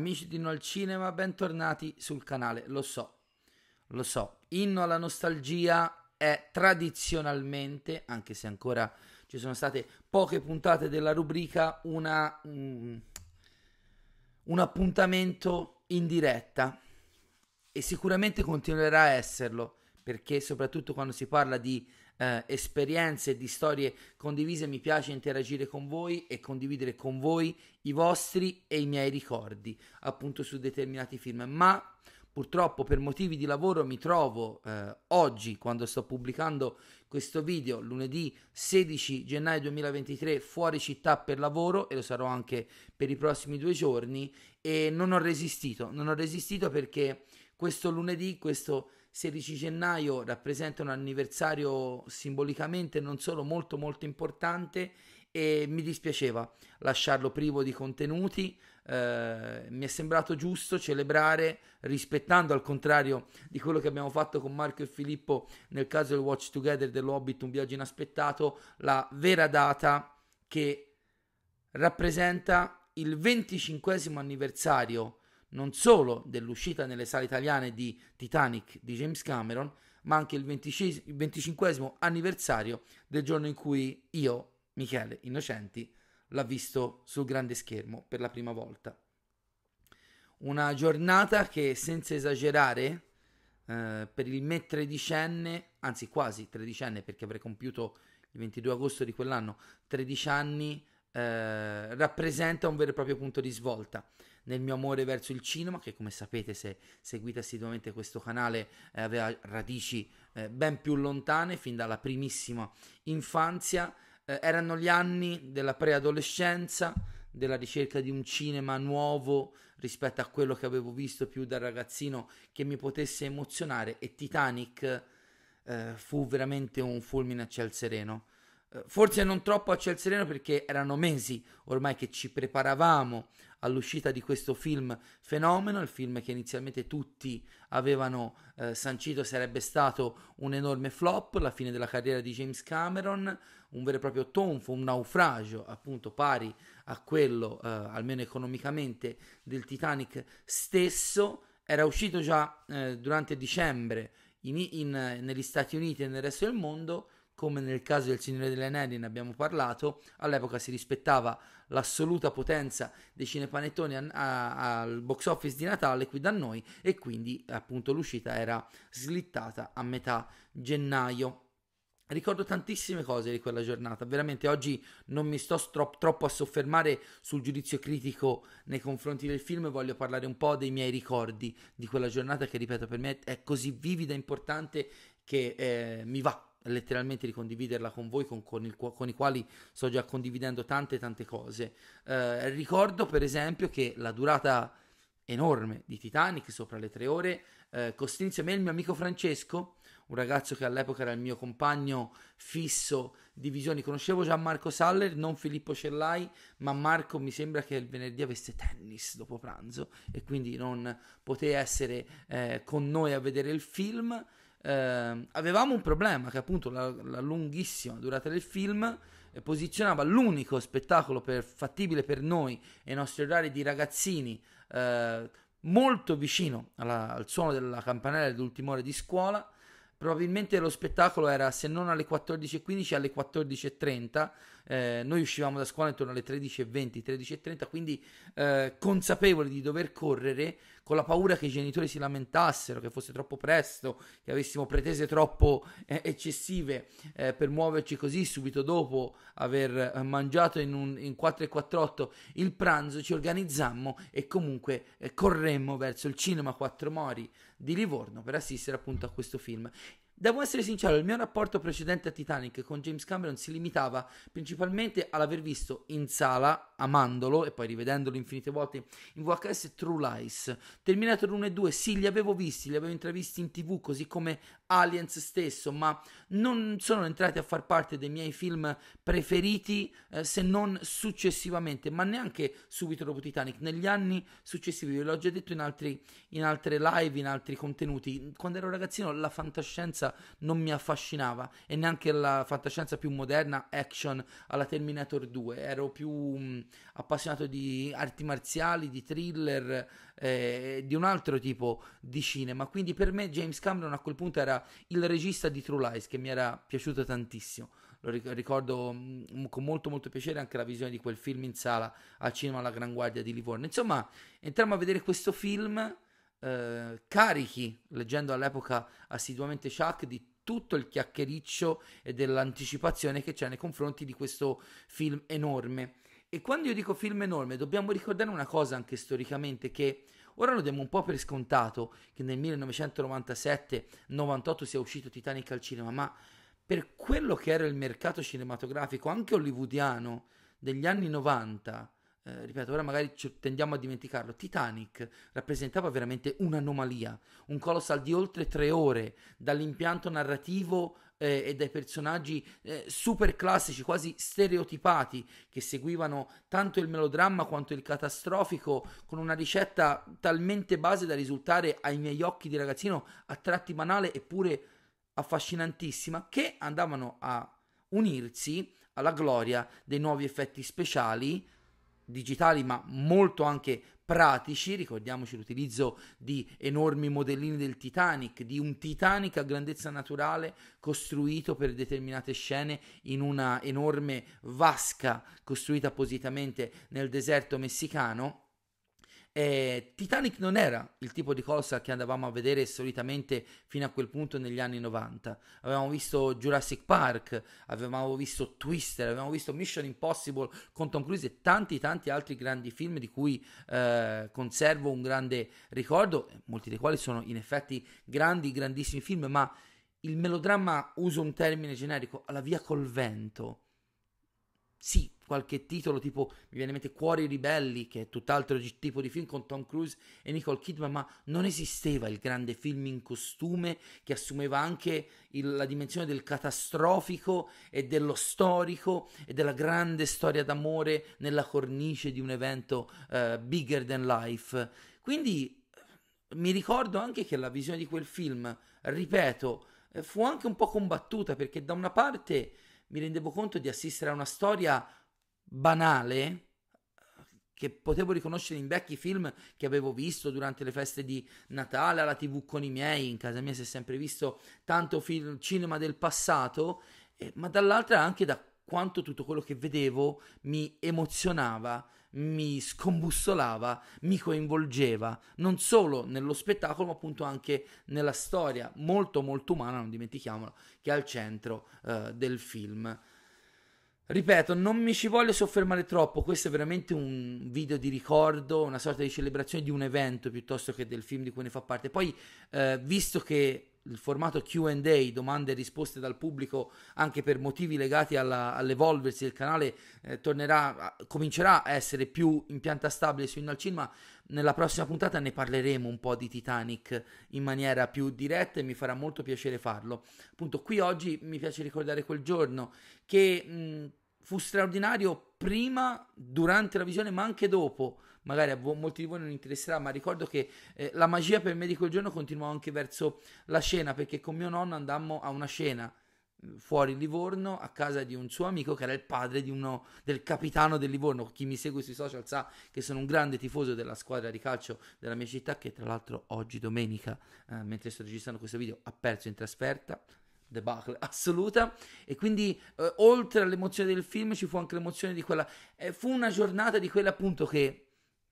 amici di No al Cinema, bentornati sul canale. Lo so, lo so, Inno alla nostalgia è tradizionalmente, anche se ancora ci sono state poche puntate della rubrica, una, um, un appuntamento in diretta e sicuramente continuerà a esserlo perché soprattutto quando si parla di eh, esperienze e di storie condivise mi piace interagire con voi e condividere con voi i vostri e i miei ricordi appunto su determinati film. Ma purtroppo per motivi di lavoro mi trovo eh, oggi quando sto pubblicando questo video lunedì 16 gennaio 2023 fuori città per lavoro e lo sarò anche per i prossimi due giorni e non ho resistito. Non ho resistito perché questo lunedì questo 16 gennaio rappresenta un anniversario simbolicamente non solo molto molto importante e mi dispiaceva lasciarlo privo di contenuti, eh, mi è sembrato giusto celebrare rispettando al contrario di quello che abbiamo fatto con Marco e Filippo nel caso del Watch Together dell'Hobbit, un viaggio inaspettato, la vera data che rappresenta il 25 anniversario non solo dell'uscita nelle sale italiane di Titanic di James Cameron, ma anche il, 25, il 25 anniversario del giorno in cui io, Michele Innocenti, l'ha visto sul grande schermo per la prima volta. Una giornata che, senza esagerare, eh, per il me tredicenne, anzi quasi tredicenne perché avrei compiuto il 22 agosto di quell'anno, 13 anni, eh, rappresenta un vero e proprio punto di svolta nel mio amore verso il cinema, che come sapete se seguite assiduamente questo canale eh, aveva radici eh, ben più lontane, fin dalla primissima infanzia. Eh, erano gli anni della preadolescenza, della ricerca di un cinema nuovo rispetto a quello che avevo visto più da ragazzino che mi potesse emozionare e Titanic eh, fu veramente un fulmine a ciel sereno. Eh, forse non troppo a ciel sereno perché erano mesi ormai che ci preparavamo all'uscita di questo film fenomeno, il film che inizialmente tutti avevano eh, sancito sarebbe stato un enorme flop, la fine della carriera di James Cameron, un vero e proprio tonfo, un naufragio appunto pari a quello, eh, almeno economicamente, del Titanic stesso, era uscito già eh, durante dicembre in, in, negli Stati Uniti e nel resto del mondo, come nel caso del Signore delle Anelli ne abbiamo parlato, all'epoca si rispettava l'assoluta potenza dei cinepanettoni al box office di Natale qui da noi e quindi appunto l'uscita era slittata a metà gennaio. Ricordo tantissime cose di quella giornata, veramente oggi non mi sto stro- troppo a soffermare sul giudizio critico nei confronti del film, voglio parlare un po' dei miei ricordi di quella giornata che ripeto per me è così vivida e importante che eh, mi va letteralmente di condividerla con voi, con, con, il, con, i quali sto già condividendo tante tante cose. Eh, ricordo per esempio che la durata enorme di Titanic, sopra le tre ore, eh, costrinse me e il mio amico Francesco, un ragazzo che all'epoca era il mio compagno fisso di visioni. Conoscevo già Marco Saller, non Filippo Cellai, ma Marco mi sembra che il venerdì avesse tennis dopo pranzo e quindi non poté essere eh, con noi a vedere il film eh, avevamo un problema che appunto la, la lunghissima durata del film eh, posizionava l'unico spettacolo per, fattibile per noi e i nostri orari di ragazzini eh, molto vicino alla, al suono della campanella dell'ultima ora di scuola probabilmente lo spettacolo era se non alle 14.15 alle 14.30 eh, noi uscivamo da scuola intorno alle 13.20 13.30 quindi eh, consapevoli di dover correre con la paura che i genitori si lamentassero che fosse troppo presto che avessimo pretese troppo eh, eccessive eh, per muoverci così subito dopo aver eh, mangiato in, un, in 4.48 il pranzo ci organizzammo e comunque eh, corremmo verso il cinema Quattro Mori di Livorno per assistere appunto a questo film. Devo essere sincero, il mio rapporto precedente a Titanic con James Cameron si limitava principalmente all'aver visto in sala, amandolo e poi rivedendolo infinite volte in VHS True Lies. Terminator 1 e 2, sì, li avevo visti, li avevo intravisti in tv, così come Aliens stesso, ma non sono entrati a far parte dei miei film preferiti eh, se non successivamente, ma neanche subito dopo Titanic, negli anni successivi, ve l'ho già detto in, altri, in altre live, in altri contenuti. Quando ero ragazzino la fantascienza non mi affascinava e neanche la fantascienza più moderna, action alla Terminator 2. Ero più mh, mm, appassionato di arti marziali, di thriller, eh, di un altro tipo di cinema. Quindi per me James Cameron a quel punto era il regista di True Lies che mi era piaciuto tantissimo lo ricordo mm, con molto molto piacere anche la visione di quel film in sala al cinema alla Gran Guardia di Livorno. Insomma, entriamo a vedere questo film eh, carichi, leggendo all'epoca assiduamente Chuck, di tutto il chiacchiericcio e dell'anticipazione che c'è nei confronti di questo film enorme. E quando io dico film enorme, dobbiamo ricordare una cosa anche storicamente che ora lo diamo un po' per scontato che nel 1997-98 sia uscito Titanic al cinema, ma per quello che era il mercato cinematografico, anche hollywoodiano, degli anni 90, eh, ripeto, ora magari tendiamo a dimenticarlo, Titanic rappresentava veramente un'anomalia, un colossal di oltre tre ore, dall'impianto narrativo eh, e dai personaggi eh, super classici, quasi stereotipati, che seguivano tanto il melodramma quanto il catastrofico, con una ricetta talmente base da risultare ai miei occhi di ragazzino a tratti banale eppure affascinantissima che andavano a unirsi alla gloria dei nuovi effetti speciali digitali ma molto anche pratici, ricordiamoci l'utilizzo di enormi modellini del Titanic, di un Titanic a grandezza naturale costruito per determinate scene in una enorme vasca costruita appositamente nel deserto messicano eh, Titanic non era il tipo di cosa che andavamo a vedere solitamente fino a quel punto negli anni 90. Avevamo visto Jurassic Park, avevamo visto Twister, avevamo visto Mission Impossible con Tom Cruise e tanti tanti altri grandi film di cui eh, conservo un grande ricordo, molti dei quali sono in effetti grandi, grandissimi film, ma il melodramma, uso un termine generico, alla via col vento. Sì, qualche titolo tipo mi viene in mente Cuori ribelli che è tutt'altro tipo di film con Tom Cruise e Nicole Kidman ma non esisteva il grande film in costume che assumeva anche il, la dimensione del catastrofico e dello storico e della grande storia d'amore nella cornice di un evento uh, bigger than life. Quindi mi ricordo anche che la visione di quel film ripeto eh, fu anche un po' combattuta perché da una parte mi rendevo conto di assistere a una storia banale che potevo riconoscere in vecchi film che avevo visto durante le feste di Natale alla tv con i miei, in casa mia si è sempre visto tanto film, cinema del passato, eh, ma dall'altra anche da quanto tutto quello che vedevo mi emozionava, mi scombussolava, mi coinvolgeva, non solo nello spettacolo, ma appunto anche nella storia molto molto umana, non dimentichiamolo, che è al centro eh, del film. Ripeto, non mi ci voglio soffermare troppo, questo è veramente un video di ricordo, una sorta di celebrazione di un evento piuttosto che del film di cui ne fa parte. Poi, eh, visto che il formato QA, domande e risposte dal pubblico, anche per motivi legati alla, all'evolversi del canale, eh, tornerà, comincerà a essere più in pianta stabile su Innal Cinema. Nella prossima puntata ne parleremo un po' di Titanic in maniera più diretta e mi farà molto piacere farlo. Appunto, qui oggi mi piace ricordare quel giorno che mh, fu straordinario prima, durante la visione, ma anche dopo. Magari a vo- molti di voi non interesserà, ma ricordo che eh, la magia per me di quel giorno continuò anche verso la scena, perché con mio nonno andammo a una scena mm, fuori Livorno a casa di un suo amico che era il padre uno, del capitano del Livorno. Chi mi segue sui social sa che sono un grande tifoso della squadra di calcio della mia città, che tra l'altro oggi domenica, eh, mentre sto registrando questo video, ha perso in trasferta debacle assoluta. E quindi eh, oltre all'emozione del film ci fu anche l'emozione di quella eh, fu una giornata di quelle appunto che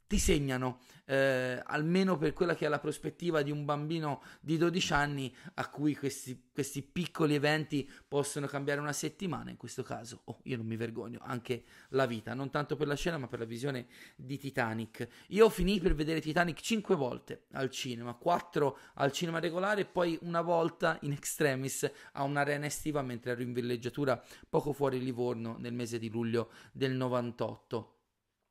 ti segnano, eh, almeno per quella che è la prospettiva di un bambino di 12 anni a cui questi, questi, piccoli eventi possono cambiare una settimana, in questo caso, oh, io non mi vergogno, anche la vita, non tanto per la scena ma per la visione di Titanic. Io finì per vedere Titanic 5 volte al cinema, 4 al cinema regolare e poi una volta in extremis a un'arena estiva mentre ero in villeggiatura poco fuori Livorno nel mese di luglio del 98.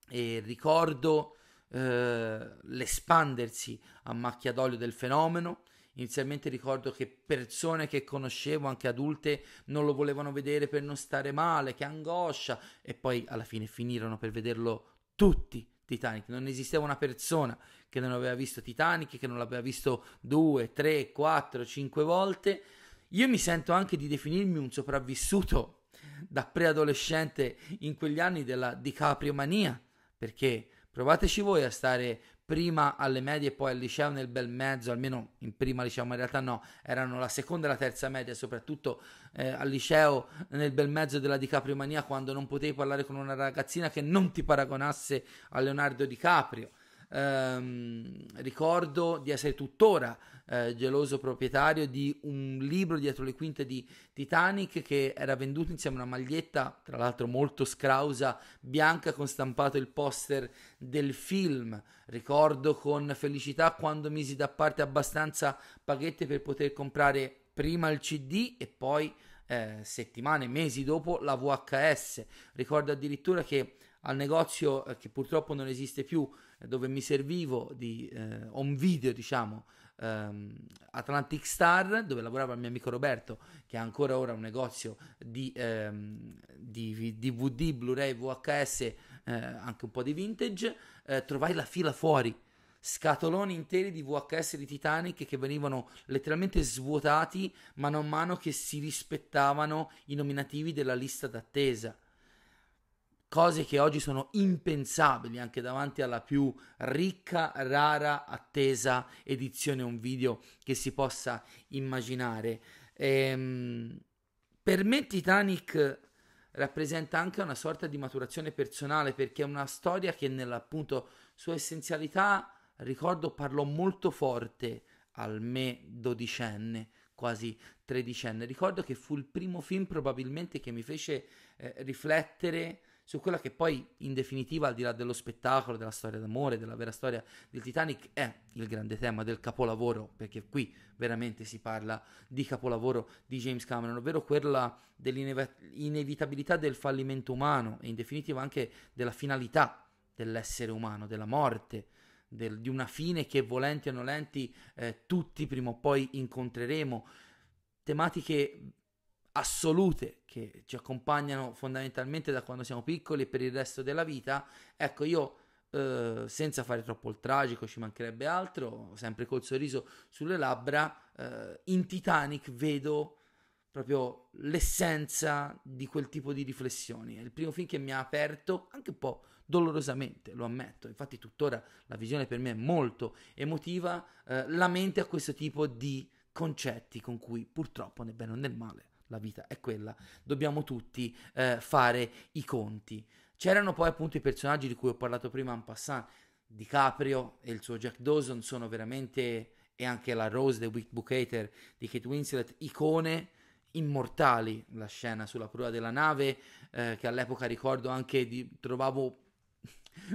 E ricordo eh, l'espandersi a macchia d'olio del fenomeno. Inizialmente ricordo che persone che conoscevo, anche adulte, non lo volevano vedere per non stare male, che angoscia, e poi alla fine finirono per vederlo tutti. Titanic, non esisteva una persona che non aveva visto Titanic, che non l'aveva visto due, tre, quattro, cinque volte. io mi sento anche di definirmi un sopravvissuto da preadolescente in quegli anni della DiCaprio mania, perché provateci voi a stare prima alle medie e poi al liceo nel bel mezzo, almeno in prima liceo, ma in realtà no, erano la seconda e la terza media, soprattutto eh, al liceo nel bel mezzo della DiCaprio mania quando non potevi parlare con una ragazzina che non ti paragonasse a Leonardo DiCaprio. Ehm, ricordo di essere tuttora eh, geloso proprietario di un libro dietro le quinte di Titanic che era venduto insieme a una maglietta, tra l'altro molto scrausa, bianca con stampato il poster del film. Ricordo con felicità quando misi da parte abbastanza paghette per poter comprare prima il CD e poi eh, settimane, mesi dopo la VHS. Ricordo addirittura che al negozio eh, che purtroppo non esiste più, dove mi servivo di eh, home video, diciamo, ehm, Atlantic Star, dove lavorava il mio amico Roberto, che ha ancora ora un negozio di, ehm, di DVD, Blu-ray, VHS, eh, anche un po' di vintage, eh, trovai la fila fuori scatoloni interi di VHS di Titanic che venivano letteralmente svuotati mano a mano che si rispettavano i nominativi della lista d'attesa cose che oggi sono impensabili anche davanti alla più ricca, rara, attesa edizione un video che si possa immaginare. Ehm, per me Titanic rappresenta anche una sorta di maturazione personale perché è una storia che nella appunto sua essenzialità ricordo parlò molto forte al me dodicenne quasi tredicenne ricordo che fu il primo film probabilmente che mi fece eh, riflettere su quella che poi in definitiva al di là dello spettacolo, della storia d'amore, della vera storia del Titanic è il grande tema del capolavoro, perché qui veramente si parla di capolavoro di James Cameron, ovvero quella dell'inevitabilità del fallimento umano e in definitiva anche della finalità dell'essere umano, della morte, del, di una fine che volenti o nolenti eh, tutti prima o poi incontreremo. Tematiche assolute che ci accompagnano fondamentalmente da quando siamo piccoli e per il resto della vita, ecco io eh, senza fare troppo il tragico, ci mancherebbe altro, sempre col sorriso sulle labbra, eh, in Titanic vedo proprio l'essenza di quel tipo di riflessioni. È il primo film che mi ha aperto anche un po' dolorosamente, lo ammetto. Infatti tuttora la visione per me è molto emotiva, eh, la mente a questo tipo di concetti con cui purtroppo né bene né male la vita è quella, dobbiamo tutti eh, fare i conti. C'erano poi appunto i personaggi di cui ho parlato prima en passant, DiCaprio e il suo Jack Dawson sono veramente, e anche la Rose, The Wick Bucater di Kate Winslet, icone immortali, la scena sulla prua della nave, eh, che all'epoca ricordo anche di, trovavo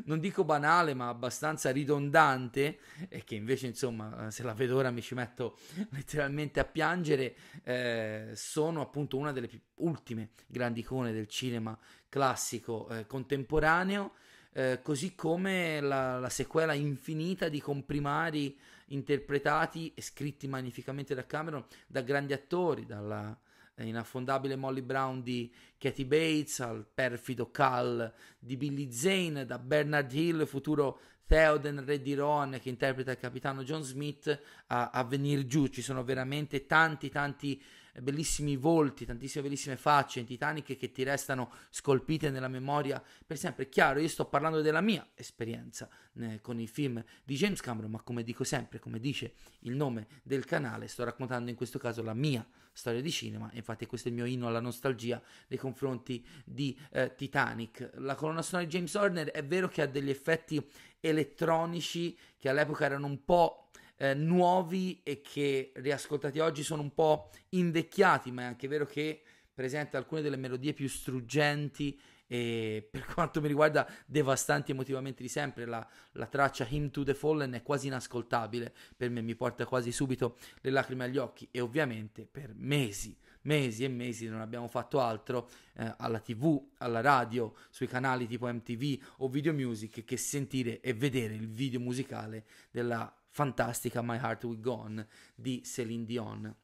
non dico banale, ma abbastanza ridondante, e che invece, insomma, se la vedo ora mi ci metto letteralmente a piangere, eh, sono appunto una delle ultime grandi icone del cinema classico eh, contemporaneo. Eh, così come la, la, sequela infinita di comprimari interpretati e scritti magnificamente da Cameron da grandi attori, dalla, inaffondabile Molly Brown di Katie Bates al perfido Cal di Billy Zane, da Bernard Hill, futuro Theoden, re di Rohan, che interpreta il capitano John Smith, a, a venire giù. Ci sono veramente tanti, tanti bellissimi volti, tantissime bellissime facce in Titanic che ti restano scolpite nella memoria per sempre. Chiaro, io sto parlando della mia esperienza eh, con i film di James Cameron, ma come dico sempre, come dice il nome del canale, sto raccontando in questo caso la mia storia di cinema. Infatti, questo è il mio inno alla nostalgia nei confronti di eh, Titanic. La colonna sonora di James Horner è vero che ha degli effetti elettronici che all'epoca erano un po' eh, nuovi e che riascoltati oggi sono un po' invecchiati, ma è anche vero che presenta alcune delle melodie più struggenti e per quanto mi riguarda devastanti emotivamente di sempre. La, la, traccia Him to the Fallen è quasi inascoltabile, per me mi porta quasi subito le lacrime agli occhi e ovviamente per mesi, mesi e mesi non abbiamo fatto altro eh, alla tv, alla radio, sui canali tipo MTV o Video Music che sentire e vedere il video musicale della fantastica My Heart Will Go On di Celine Dion.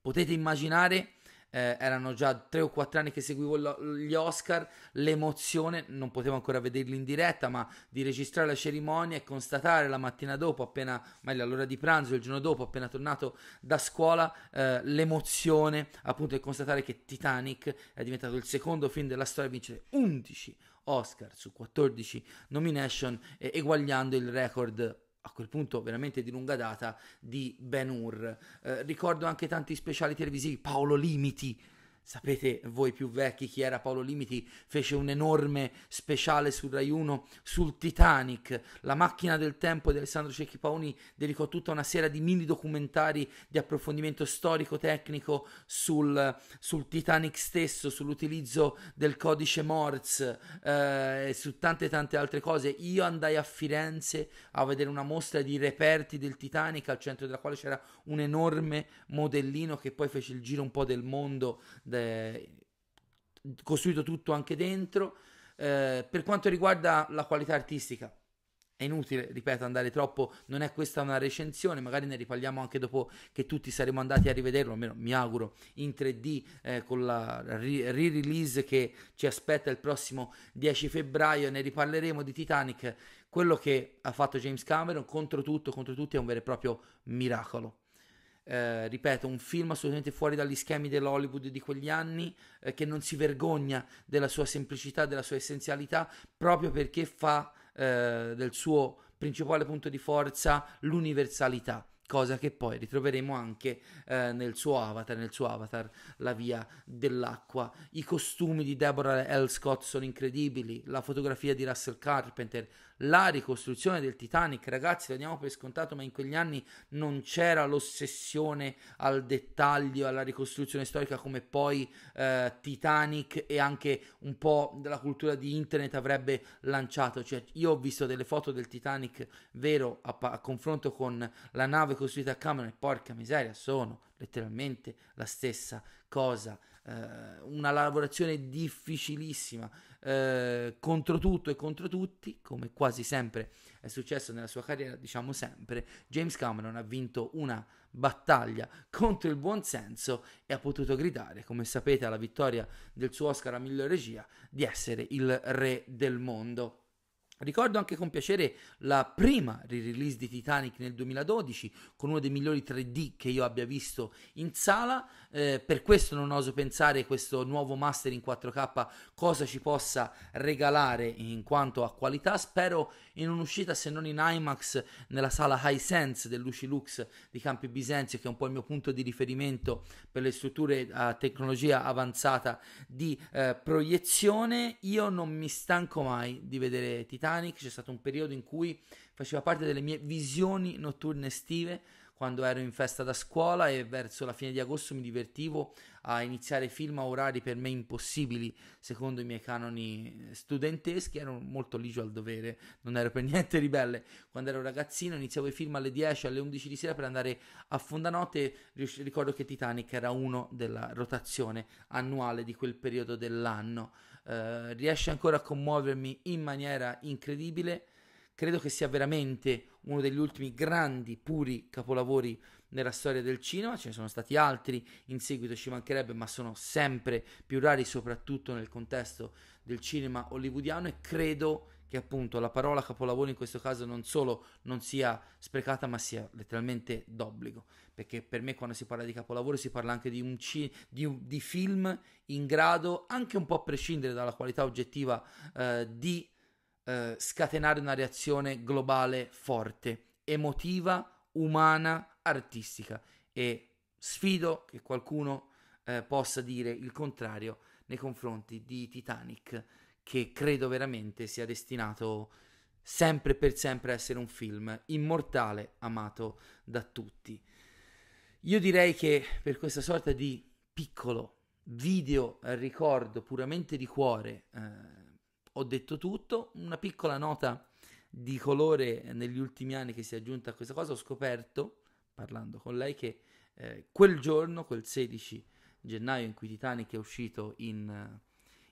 Potete immaginare eh, erano già tre o quattro anni che seguivo lo, gli Oscar, l'emozione, non potevo ancora vederli in diretta, ma di registrare la cerimonia e constatare la mattina dopo, appena, meglio all'ora di pranzo, il giorno dopo, appena tornato da scuola, eh, l'emozione appunto di constatare che Titanic è diventato il secondo film della storia a vincere 11 Oscar su 14 nomination, eh, eguagliando il record a quel punto veramente di lunga data di Ben Hur. Eh, ricordo anche tanti speciali televisivi, Paolo Limiti, Sapete voi più vecchi chi era Paolo Limiti? Fece un enorme speciale su Rai 1 sul Titanic, la macchina del tempo di Alessandro Cecchi Paoni dedicò tutta una serie di mini documentari di approfondimento storico-tecnico sul, sul Titanic stesso, sull'utilizzo del codice Morse eh, su tante tante altre cose. Io andai a Firenze a vedere una mostra di reperti del Titanic al centro della quale c'era un enorme modellino che poi fece il giro un po' del mondo de, costruito tutto anche dentro. Eh, per quanto riguarda la qualità artistica, è inutile, ripeto, andare troppo, non è questa una recensione, magari ne riparliamo anche dopo che tutti saremo andati a rivederlo, almeno mi auguro, in 3D eh, con la re-release che ci aspetta il prossimo 10 febbraio, ne riparleremo di Titanic, quello che ha fatto James Cameron contro tutto, contro tutti è un vero e proprio miracolo. Eh, ripeto, un film assolutamente fuori dagli schemi dell'Hollywood di quegli anni, eh, che non si vergogna della sua semplicità, della sua essenzialità, proprio perché fa eh, del suo principale punto di forza l'universalità cosa che poi ritroveremo anche eh, nel suo avatar, nel suo avatar La via dell'acqua. I costumi di Deborah L. Scott sono incredibili, la fotografia di Russell Carpenter, la ricostruzione del Titanic, ragazzi, lo diamo per scontato, ma in quegli anni non c'era l'ossessione al dettaglio, alla ricostruzione storica come poi eh, Titanic e anche un po' della cultura di internet avrebbe lanciato. Cioè, io ho visto delle foto del Titanic vero a, a confronto con la nave costruita a Cameron e porca miseria, sono letteralmente la stessa cosa. Eh, una lavorazione difficilissima eh, contro tutto e contro tutti, come quasi sempre è successo nella sua carriera, diciamo sempre, James Cameron ha vinto una battaglia contro il buonsenso e ha potuto gridare, come sapete, alla vittoria del suo Oscar a miglior regia, di essere il re del mondo. Ricordo anche con piacere la prima re-release di Titanic nel 2012 con uno dei migliori 3D che io abbia visto in sala, eh, per questo non oso pensare questo nuovo master in 4K cosa ci possa regalare in quanto a qualità, spero in un'uscita se non in IMAX nella sala High Sense dell'Ucilux di Campi Bisenzio che è un po' il mio punto di riferimento per le strutture a tecnologia avanzata di eh, proiezione, io non mi stanco mai di vedere Titanic, c'è stato un periodo in cui faceva parte delle mie visioni notturne estive, quando ero in festa da scuola e verso la fine di agosto mi divertivo a iniziare film a orari per me impossibili secondo i miei canoni studenteschi, ero molto ligio al dovere, non ero per niente ribelle. Quando ero ragazzino iniziavo i film alle 10, alle 11 di sera per andare a fondanotte, ricordo che Titanic era uno della rotazione annuale di quel periodo dell'anno. Uh, riesce ancora a commuovermi in maniera incredibile credo che sia veramente uno degli ultimi grandi, puri capolavori nella storia del cinema, ce ne sono stati altri in seguito ci mancherebbe, ma sono sempre più rari, soprattutto nel contesto del cinema hollywoodiano. E credo che appunto la parola capolavoro in questo caso non solo non sia sprecata, ma sia letteralmente d'obbligo, perché per me quando si parla di capolavoro si parla anche di, un ci- di, un, di film in grado, anche un po' a prescindere dalla qualità oggettiva, eh, di eh, scatenare una reazione globale forte, emotiva, umana, artistica e sfido che qualcuno eh, possa dire il contrario nei confronti di Titanic che credo veramente sia destinato sempre per sempre a essere un film immortale amato da tutti. Io direi che per questa sorta di piccolo video ricordo puramente di cuore eh, ho detto tutto, una piccola nota di colore negli ultimi anni che si è aggiunta a questa cosa, ho scoperto, parlando con lei, che eh, quel giorno, quel 16 gennaio in cui Titanic è uscito in,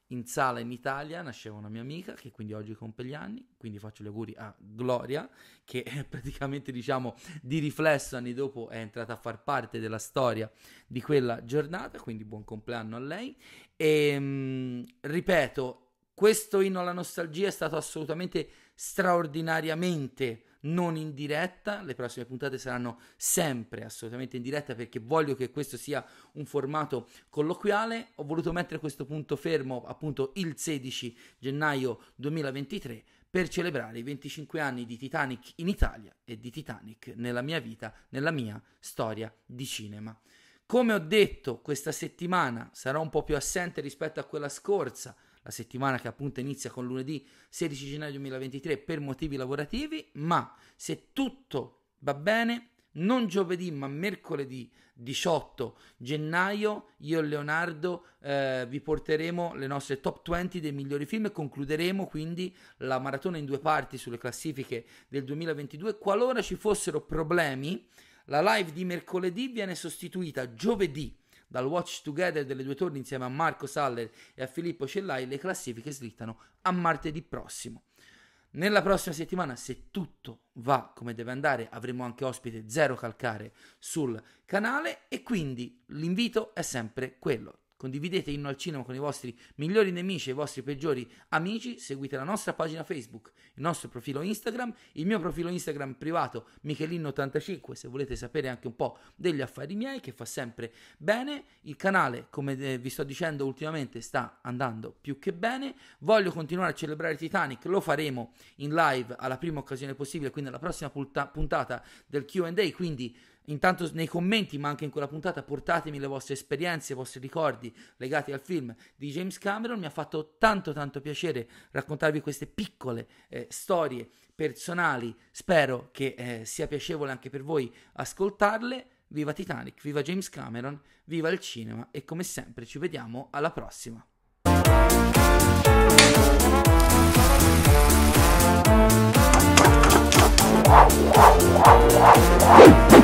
in sala in Italia nasceva una mia amica che quindi oggi compie gli anni, quindi faccio gli auguri a Gloria che praticamente diciamo di riflesso anni dopo è entrata a far parte della storia di quella giornata, quindi buon compleanno a lei. E mh, mm, ripeto, questo inno alla nostalgia è stato assolutamente straordinariamente non in diretta, le prossime puntate saranno sempre assolutamente in diretta perché voglio che questo sia un formato colloquiale. Ho voluto mettere questo punto fermo appunto il 16 gennaio 2023 per celebrare i 25 anni di Titanic in Italia e di Titanic nella mia vita, nella mia storia di cinema. Come ho detto, questa settimana sarò un po' più assente rispetto a quella scorsa la settimana che appunto inizia con lunedì 16 gennaio 2023 per motivi lavorativi, ma se tutto va bene, non giovedì ma mercoledì 18 gennaio io e Leonardo eh, vi porteremo le nostre top 20 dei migliori film e concluderemo quindi la maratona in due parti sulle classifiche del 2022 qualora ci fossero problemi la live di mercoledì viene sostituita giovedì dal Watch Together delle due torni insieme a Marco Saller e a Filippo Cellai, le classifiche slittano a martedì prossimo. Nella prossima settimana, se tutto va come deve andare, avremo anche ospite Zero Calcare sul canale e quindi l'invito è sempre quello. Condividete Inno al Cinema con i vostri migliori nemici e i vostri peggiori amici. Seguite la nostra pagina Facebook, il nostro profilo Instagram, il mio profilo Instagram privato Michelin85 se volete sapere anche un po' degli affari miei che fa sempre bene. Il canale, come eh, vi sto dicendo ultimamente, sta andando più che bene. Voglio continuare a celebrare Titanic, lo faremo in live alla prima occasione possibile, quindi alla prossima puntata del QA. Quindi Intanto nei commenti, ma anche in quella puntata, portatemi le vostre esperienze, i vostri ricordi legati al film di James Cameron. Mi ha fatto tanto tanto piacere raccontarvi queste piccole eh, storie personali. Spero che eh, sia piacevole anche per voi ascoltarle. Viva Titanic, viva James Cameron, viva il cinema e come sempre ci vediamo alla prossima. Wow.